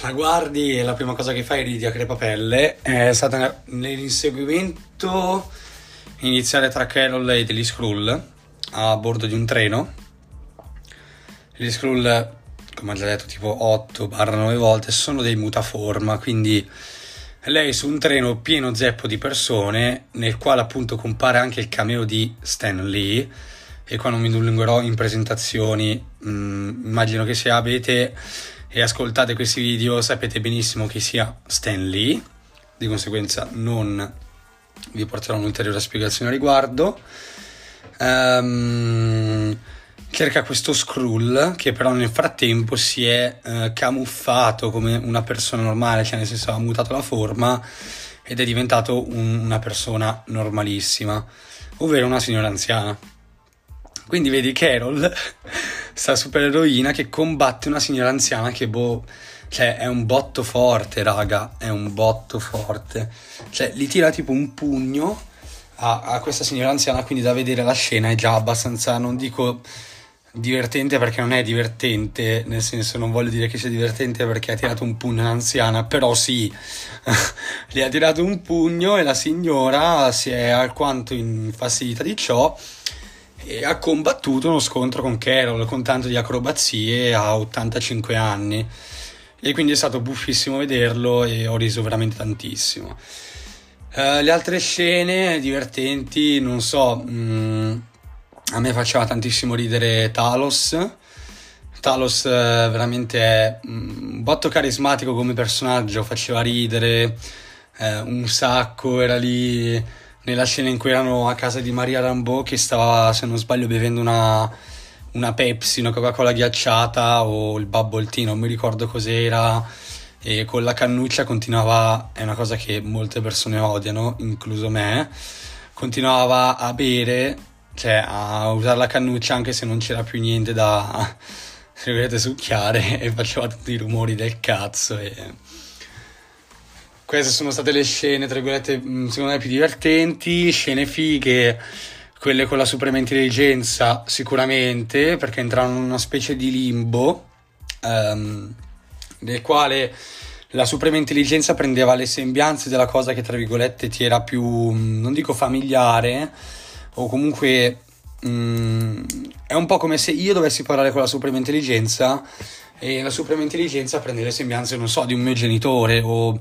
la guardi e la prima cosa che fai ridi a crepapelle, è stata nell'inseguimento iniziare tra Carol e degli Skrull a bordo di un treno. Gli Skrull, come ho già detto, tipo 8-9 volte, sono dei mutaforma, quindi lei su un treno pieno zeppo di persone, nel quale appunto compare anche il cameo di Stan Lee, e qua non mi dilungherò in presentazioni, mm, immagino che se avete e ascoltate questi video sapete benissimo chi sia Stan Lee, di conseguenza non vi porterò un'ulteriore spiegazione a riguardo. Um, cerca questo Skrull che però nel frattempo si è uh, camuffato come una persona normale, cioè nel senso ha mutato la forma ed è diventato un, una persona normalissima, ovvero una signora anziana. Quindi vedi Carol, sta supereroina che combatte una signora anziana che boh, cioè è un botto forte, raga, è un botto forte. Cioè gli tira tipo un pugno a, a questa signora anziana, quindi da vedere la scena è già abbastanza, non dico divertente perché non è divertente, nel senso non voglio dire che sia divertente perché ha tirato un pugno all'anziana, però sì, le ha tirato un pugno e la signora si è alquanto infastidita di ciò e ha combattuto uno scontro con Carol con tanto di acrobazie a 85 anni e quindi è stato buffissimo vederlo e ho riso veramente tantissimo. Uh, le altre scene divertenti, non so, mh, mm, a me faceva tantissimo ridere Talos. Talos uh, veramente è mm, un botto carismatico come personaggio, faceva ridere uh, un sacco, era lì nella scena in cui erano a casa di Maria Rambeau che stava, se non sbaglio, bevendo una, una Pepsi, una Coca-Cola ghiacciata o il bubble tea, non mi ricordo cos'era, e con la cannuccia continuava, è una cosa che molte persone odiano, incluso me, continuava a bere, cioè a usare la cannuccia anche se non c'era più niente da, se volete, succhiare e faceva tutti i rumori del cazzo e queste sono state le scene, tra virgolette, mm, secondo me più divertenti, scene fighe, quelle con la suprema intelligenza sicuramente, perché entravano in una specie di limbo, um, nel quale la suprema intelligenza prendeva le sembianze della cosa che, tra virgolette, ti era più, mm, non dico familiare, o comunque um, è un po' come se io dovessi parlare con la suprema intelligenza e la suprema intelligenza prende le sembianze, non so, di un mio genitore o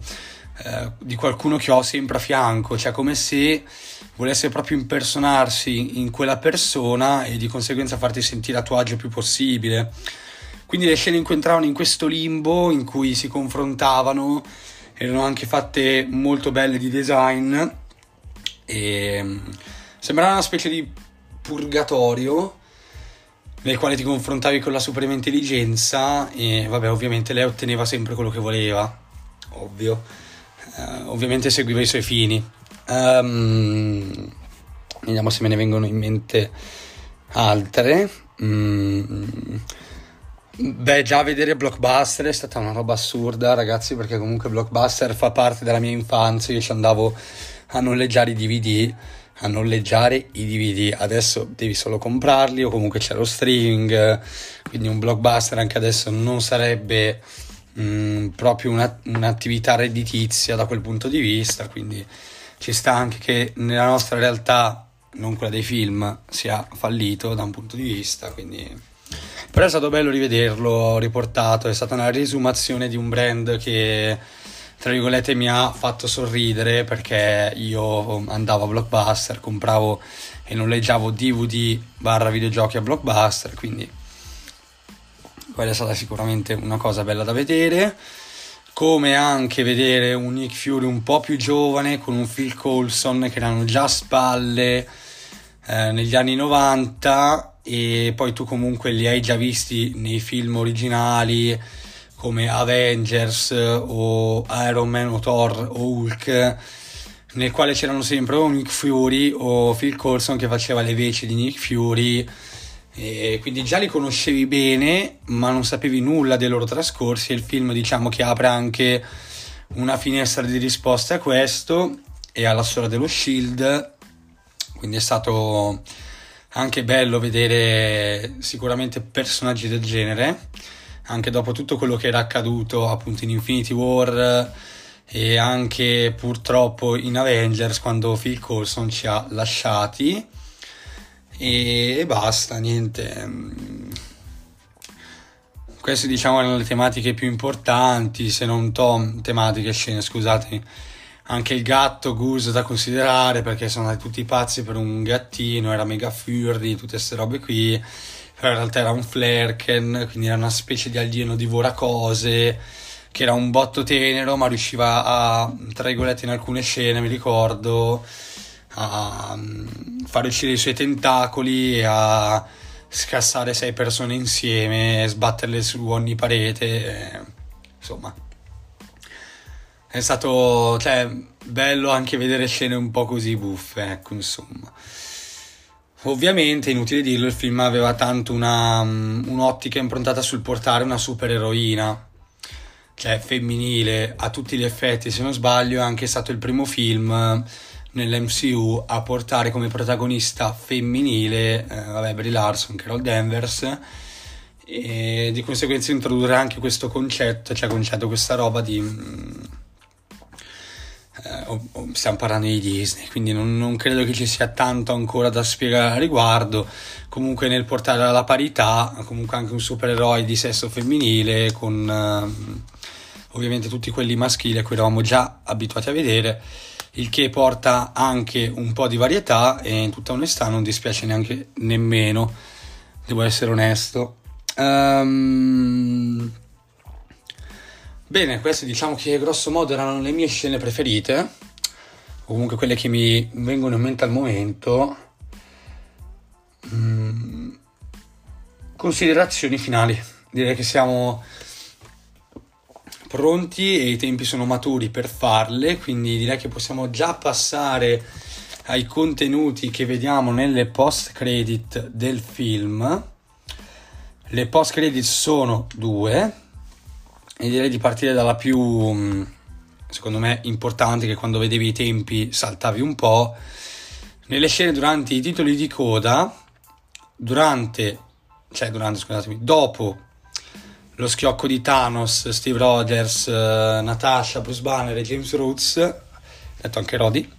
eh, di qualcuno che ho sempre a fianco, cioè come se volesse proprio impersonarsi in quella persona e di conseguenza farti sentire a tuo agio più possibile. Quindi le scene in cui entravano in questo limbo, in cui si confrontavano, erano anche fatte molto belle di design e mm, sembrava una specie di purgatorio nel quale ti confrontavi con la suprema intelligenza e vabbè ovviamente lei otteneva sempre quello che voleva, ovvio uh, ovviamente seguiva i suoi fini. Um, vediamo se me ne vengono in mente altre. Mm. Beh, già vedere Blockbuster è stata una roba assurda, ragazzi, perché comunque Blockbuster fa parte della mia infanzia. Io ci andavo a noleggiare i DVD. A noleggiare i DVD. Adesso devi solo comprarli, o comunque c'è lo streaming. Quindi un blockbuster anche adesso non sarebbe mh, mm, proprio una, un'attività redditizia da quel punto di vista, quindi ci sta anche che nella nostra realtà, non quella dei film, sia fallito da un punto di vista, quindi... Però è stato bello rivederlo riportato, è stata una risumazione di un brand che tra virgolette mi ha fatto sorridere perché io andavo a Blockbuster, compravo e noleggiavo DVD barra videogiochi a Blockbuster, quindi quella è stata sicuramente una cosa bella da vedere. Come anche vedere un Nick Fury un po' più giovane con un Phil Coulson che erano già a spalle eh, negli anni 90 e poi tu comunque li hai già visti nei film originali come Avengers o Iron Man o Thor o Hulk nel quale c'erano sempre o Nick Fury o Phil Coulson che faceva le veci di Nick Fury e quindi già li conoscevi bene, ma non sapevi nulla dei loro trascorsi. E il film, diciamo, che apre anche una finestra di risposta a questo e alla storia dello Shield. Quindi è stato anche bello vedere sicuramente personaggi del genere, anche dopo tutto quello che era accaduto appunto in Infinity War e anche purtroppo in Avengers quando Phil Coulson ci ha lasciati e, basta, niente. Queste diciamo erano le tematiche più importanti, se non Tom, tematiche scene, scusatemi. Anche il gatto Goose da considerare perché sono andati tutti pazzi per un gattino, era mega furry, tutte queste robe qui. Però in realtà era un flerken, quindi era una specie di alieno divora cose che era un botto tenero, ma riusciva a, tra virgolette, in alcune scene, mi ricordo, a mm, fare uscire i suoi tentacoli e a scassare sei persone insieme, sbatterle su ogni parete, e, insomma. È stato cioè, bello anche vedere scene un po' così buffe, ecco, insomma. Ovviamente, inutile dirlo, il film aveva tanto una, mm, un'ottica improntata sul portare una supereroina cioè femminile a tutti gli effetti, se non sbaglio, è anche stato il primo film nell'MCU a portare come protagonista femminile, eh, vabbè, Brie Larson, Carol Danvers, e di conseguenza introdurre anche questo concetto, cioè concetto, questa roba di... Eh, stiamo parlando di Disney, quindi non, non, credo che ci sia tanto ancora da spiegare a riguardo. Comunque nel portare alla parità, comunque anche un supereroe di sesso femminile con... Eh, ovviamente tutti quelli maschili a cui eravamo già abituati a vedere, il che porta anche un po' di varietà e in tutta onestà non dispiace neanche nemmeno, devo essere onesto. Um... Bene, queste diciamo che grosso modo erano le mie scene preferite, o comunque quelle che mi vengono in mente al momento. Mm. Considerazioni finali. Direi che siamo pronti e i tempi sono maturi per farle, quindi direi che possiamo già passare ai contenuti che vediamo nelle post credit del film. Le post credit sono due e direi di partire dalla più mm, secondo me importante che quando vedevi i tempi saltavi un po'. Nelle scene durante i titoli di coda, durante, cioè durante, scusatemi, dopo lo schiocco di Thanos, Steve Rogers, uh, Natasha, Bruce Banner e James Roots, detto anche Roddy,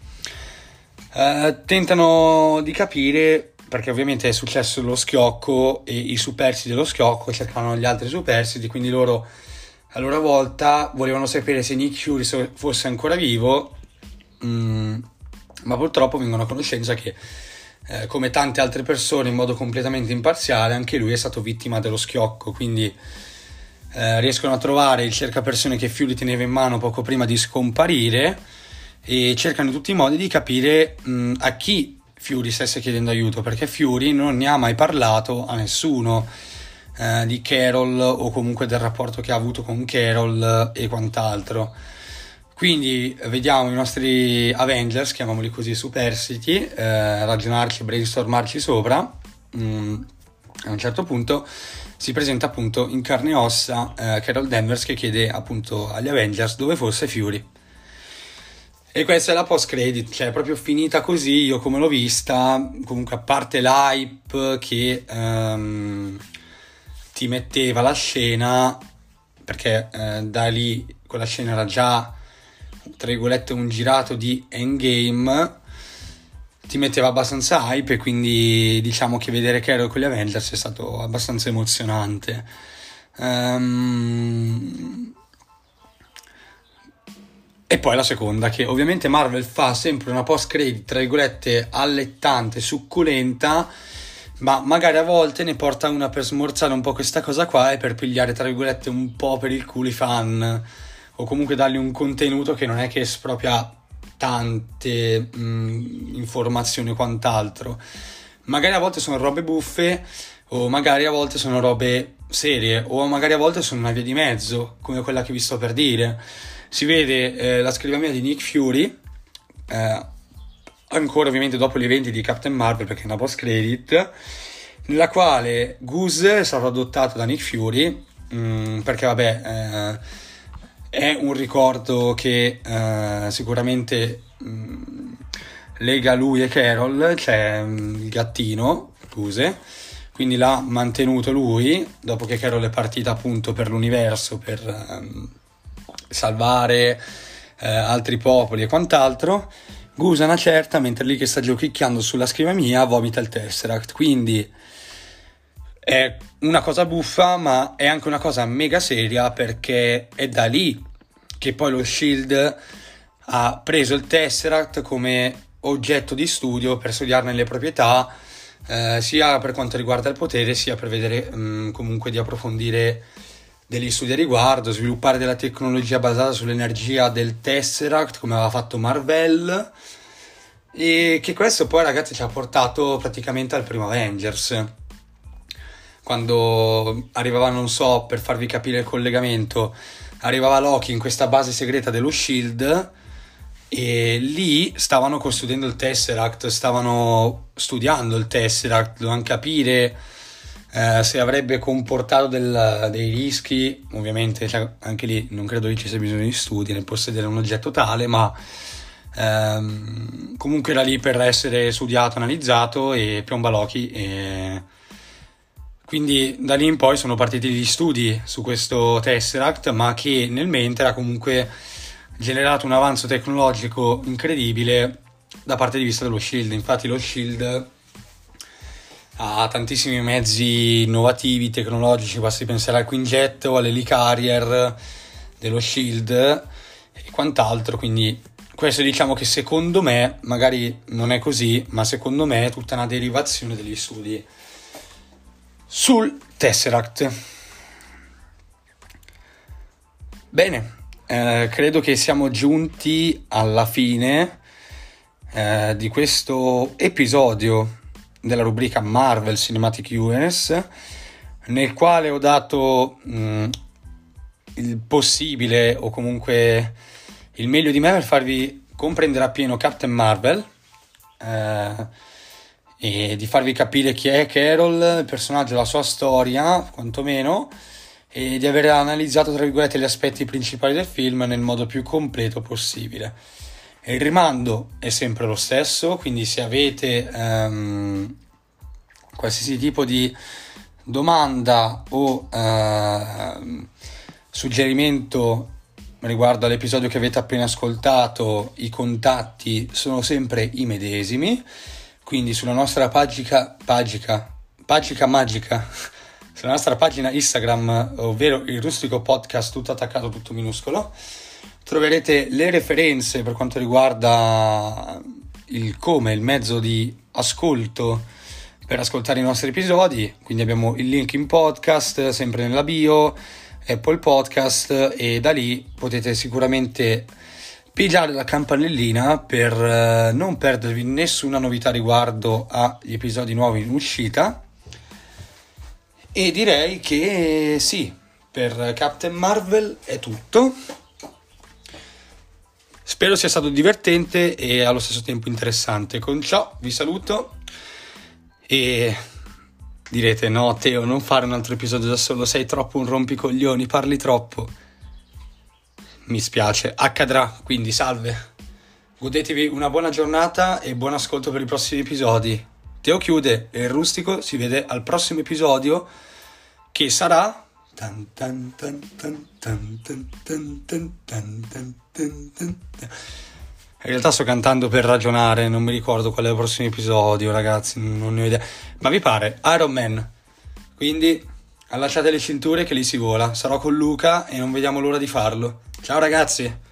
uh, tentano di capire perché ovviamente è successo lo schiocco e i superstiti dello schiocco cercavano gli altri superstiti, quindi loro a loro volta volevano sapere se Nick Fury fosse ancora vivo, mm, ma purtroppo vengono a conoscenza che eh, come tante altre persone in modo completamente imparziale anche lui è stato vittima dello schiocco, quindi eh, riescono a trovare il cercapersone che Fury teneva in mano poco prima di scomparire e cercano in tutti i modi di capire mh, a chi Fury stesse chiedendo aiuto perché Fury non ne ha mai parlato a nessuno eh, di Carol o comunque del rapporto che ha avuto con Carol e quant'altro. Quindi vediamo i nostri Avengers, chiamiamoli così, superstiti, eh, ragionarci, brainstormarci sopra. Mm, a un certo punto si presenta appunto in carne e ossa eh, Carol Danvers che chiede appunto agli Avengers dove fosse Fury. E questa è la post credit, cioè proprio finita così, io come l'ho vista, comunque a parte l'hype che um, ti metteva la scena, perché eh, da lì quella scena era già, tra virgolette, un girato di endgame, ti metteva abbastanza hype e quindi diciamo che vedere Carol con gli Avengers è stato abbastanza emozionante. Um... E poi la seconda, che ovviamente Marvel fa sempre una post credit, tra virgolette, allettante, succulenta, ma magari a volte ne porta una per smorzare un po' questa cosa qua e per pigliare, tra virgolette, un po' per il culo i fan, o comunque dargli un contenuto che non è che espropria tante mh, mm, informazioni o quant'altro. Magari a volte sono robe buffe o magari a volte sono robe serie o magari a volte sono una via di mezzo, come quella che vi sto per dire. Si vede eh, la scrivania di Nick Fury, eh, ancora ovviamente dopo gli eventi di Captain Marvel perché è una post credit, nella quale Goose è stato adottato da Nick Fury, mh, mm, perché vabbè... Eh, è un ricordo che uh, sicuramente um, lega lui e Carol, c'è um, il gattino, Cuse, quindi l'ha mantenuto lui, dopo che Carol è partita appunto per l'universo, per um, salvare eh, altri popoli e quant'altro, usa una certa, mentre lì che sta giochicchiando sulla scrivania vomita il Tesseract. Quindi è una cosa buffa, ma è anche una cosa mega seria perché è da lì che poi lo Shield ha preso il Tesseract come oggetto di studio per studiarne le proprietà, eh, sia per quanto riguarda il potere, sia per vedere mh, mm, comunque di approfondire degli studi a riguardo, sviluppare della tecnologia basata sull'energia del Tesseract, come aveva fatto Marvel, e che questo poi ragazzi ci ha portato praticamente al primo Avengers. Quando arrivava, non so, per farvi capire il collegamento, arrivava Loki in questa base segreta dello Shield e lì stavano costruendo il Tesseract, stavano studiando il Tesseract, dovevano capire eh, se avrebbe comportato del, dei rischi, ovviamente cioè, anche lì non credo che ci sia bisogno di studi nel possedere un oggetto tale, ma ehm, comunque era lì per essere studiato, analizzato e piomba Loki e quindi da lì in poi sono partiti gli studi su questo Tesseract, ma che nel mente era comunque generato un avanzo tecnologico incredibile da parte di vista dello Shield. Infatti lo Shield ha tantissimi mezzi innovativi, tecnologici, basti pensare al Quinjet o all'Helicarrier dello Shield e quant'altro, quindi questo diciamo che secondo me, magari non è così, ma secondo me è tutta una derivazione degli studi sul Tesseract. Bene, eh, credo che siamo giunti alla fine eh, di questo episodio della rubrica Marvel Cinematic Universe nel quale ho dato mh, mm, il possibile o comunque il meglio di me per farvi comprendere appieno Captain Marvel eh, e di farvi capire chi è Carol, il personaggio, la sua storia, quantomeno, e di aver analizzato, tra virgolette, gli aspetti principali del film nel modo più completo possibile. Il rimando è sempre lo stesso, quindi se avete um, qualsiasi tipo di domanda o uh, suggerimento riguardo all'episodio che avete appena ascoltato, i contatti sono sempre i medesimi. Quindi sulla nostra pagina, pagina, pagina magica, sulla nostra pagina Instagram, ovvero il rustico podcast tutto attaccato, tutto minuscolo, troverete le referenze per quanto riguarda il come, il mezzo di ascolto per ascoltare i nostri episodi. Quindi abbiamo il link in podcast, sempre nella bio, Apple Podcast e da lì potete sicuramente pigiare la campanellina per eh, non perdervi nessuna novità riguardo agli episodi nuovi in uscita. E direi che sì, per Captain Marvel è tutto. Spero sia stato divertente e allo stesso tempo interessante. Con ciò vi saluto e direte no Teo non fare un altro episodio da solo, sei troppo un rompicoglioni, parli troppo. Mi spiace, accadrà, quindi salve. Godetevi una buona giornata e buon ascolto per i prossimi episodi. Teo chiude e il rustico si vede al prossimo episodio che sarà in realtà sto cantando per ragionare, non mi ricordo qual è il prossimo episodio, ragazzi, non ne ho idea. Ma vi pare Iron Man. Quindi allacciate le cinture che lì si vola. Sarò con Luca e non vediamo l'ora di farlo. Ciao ragazzi!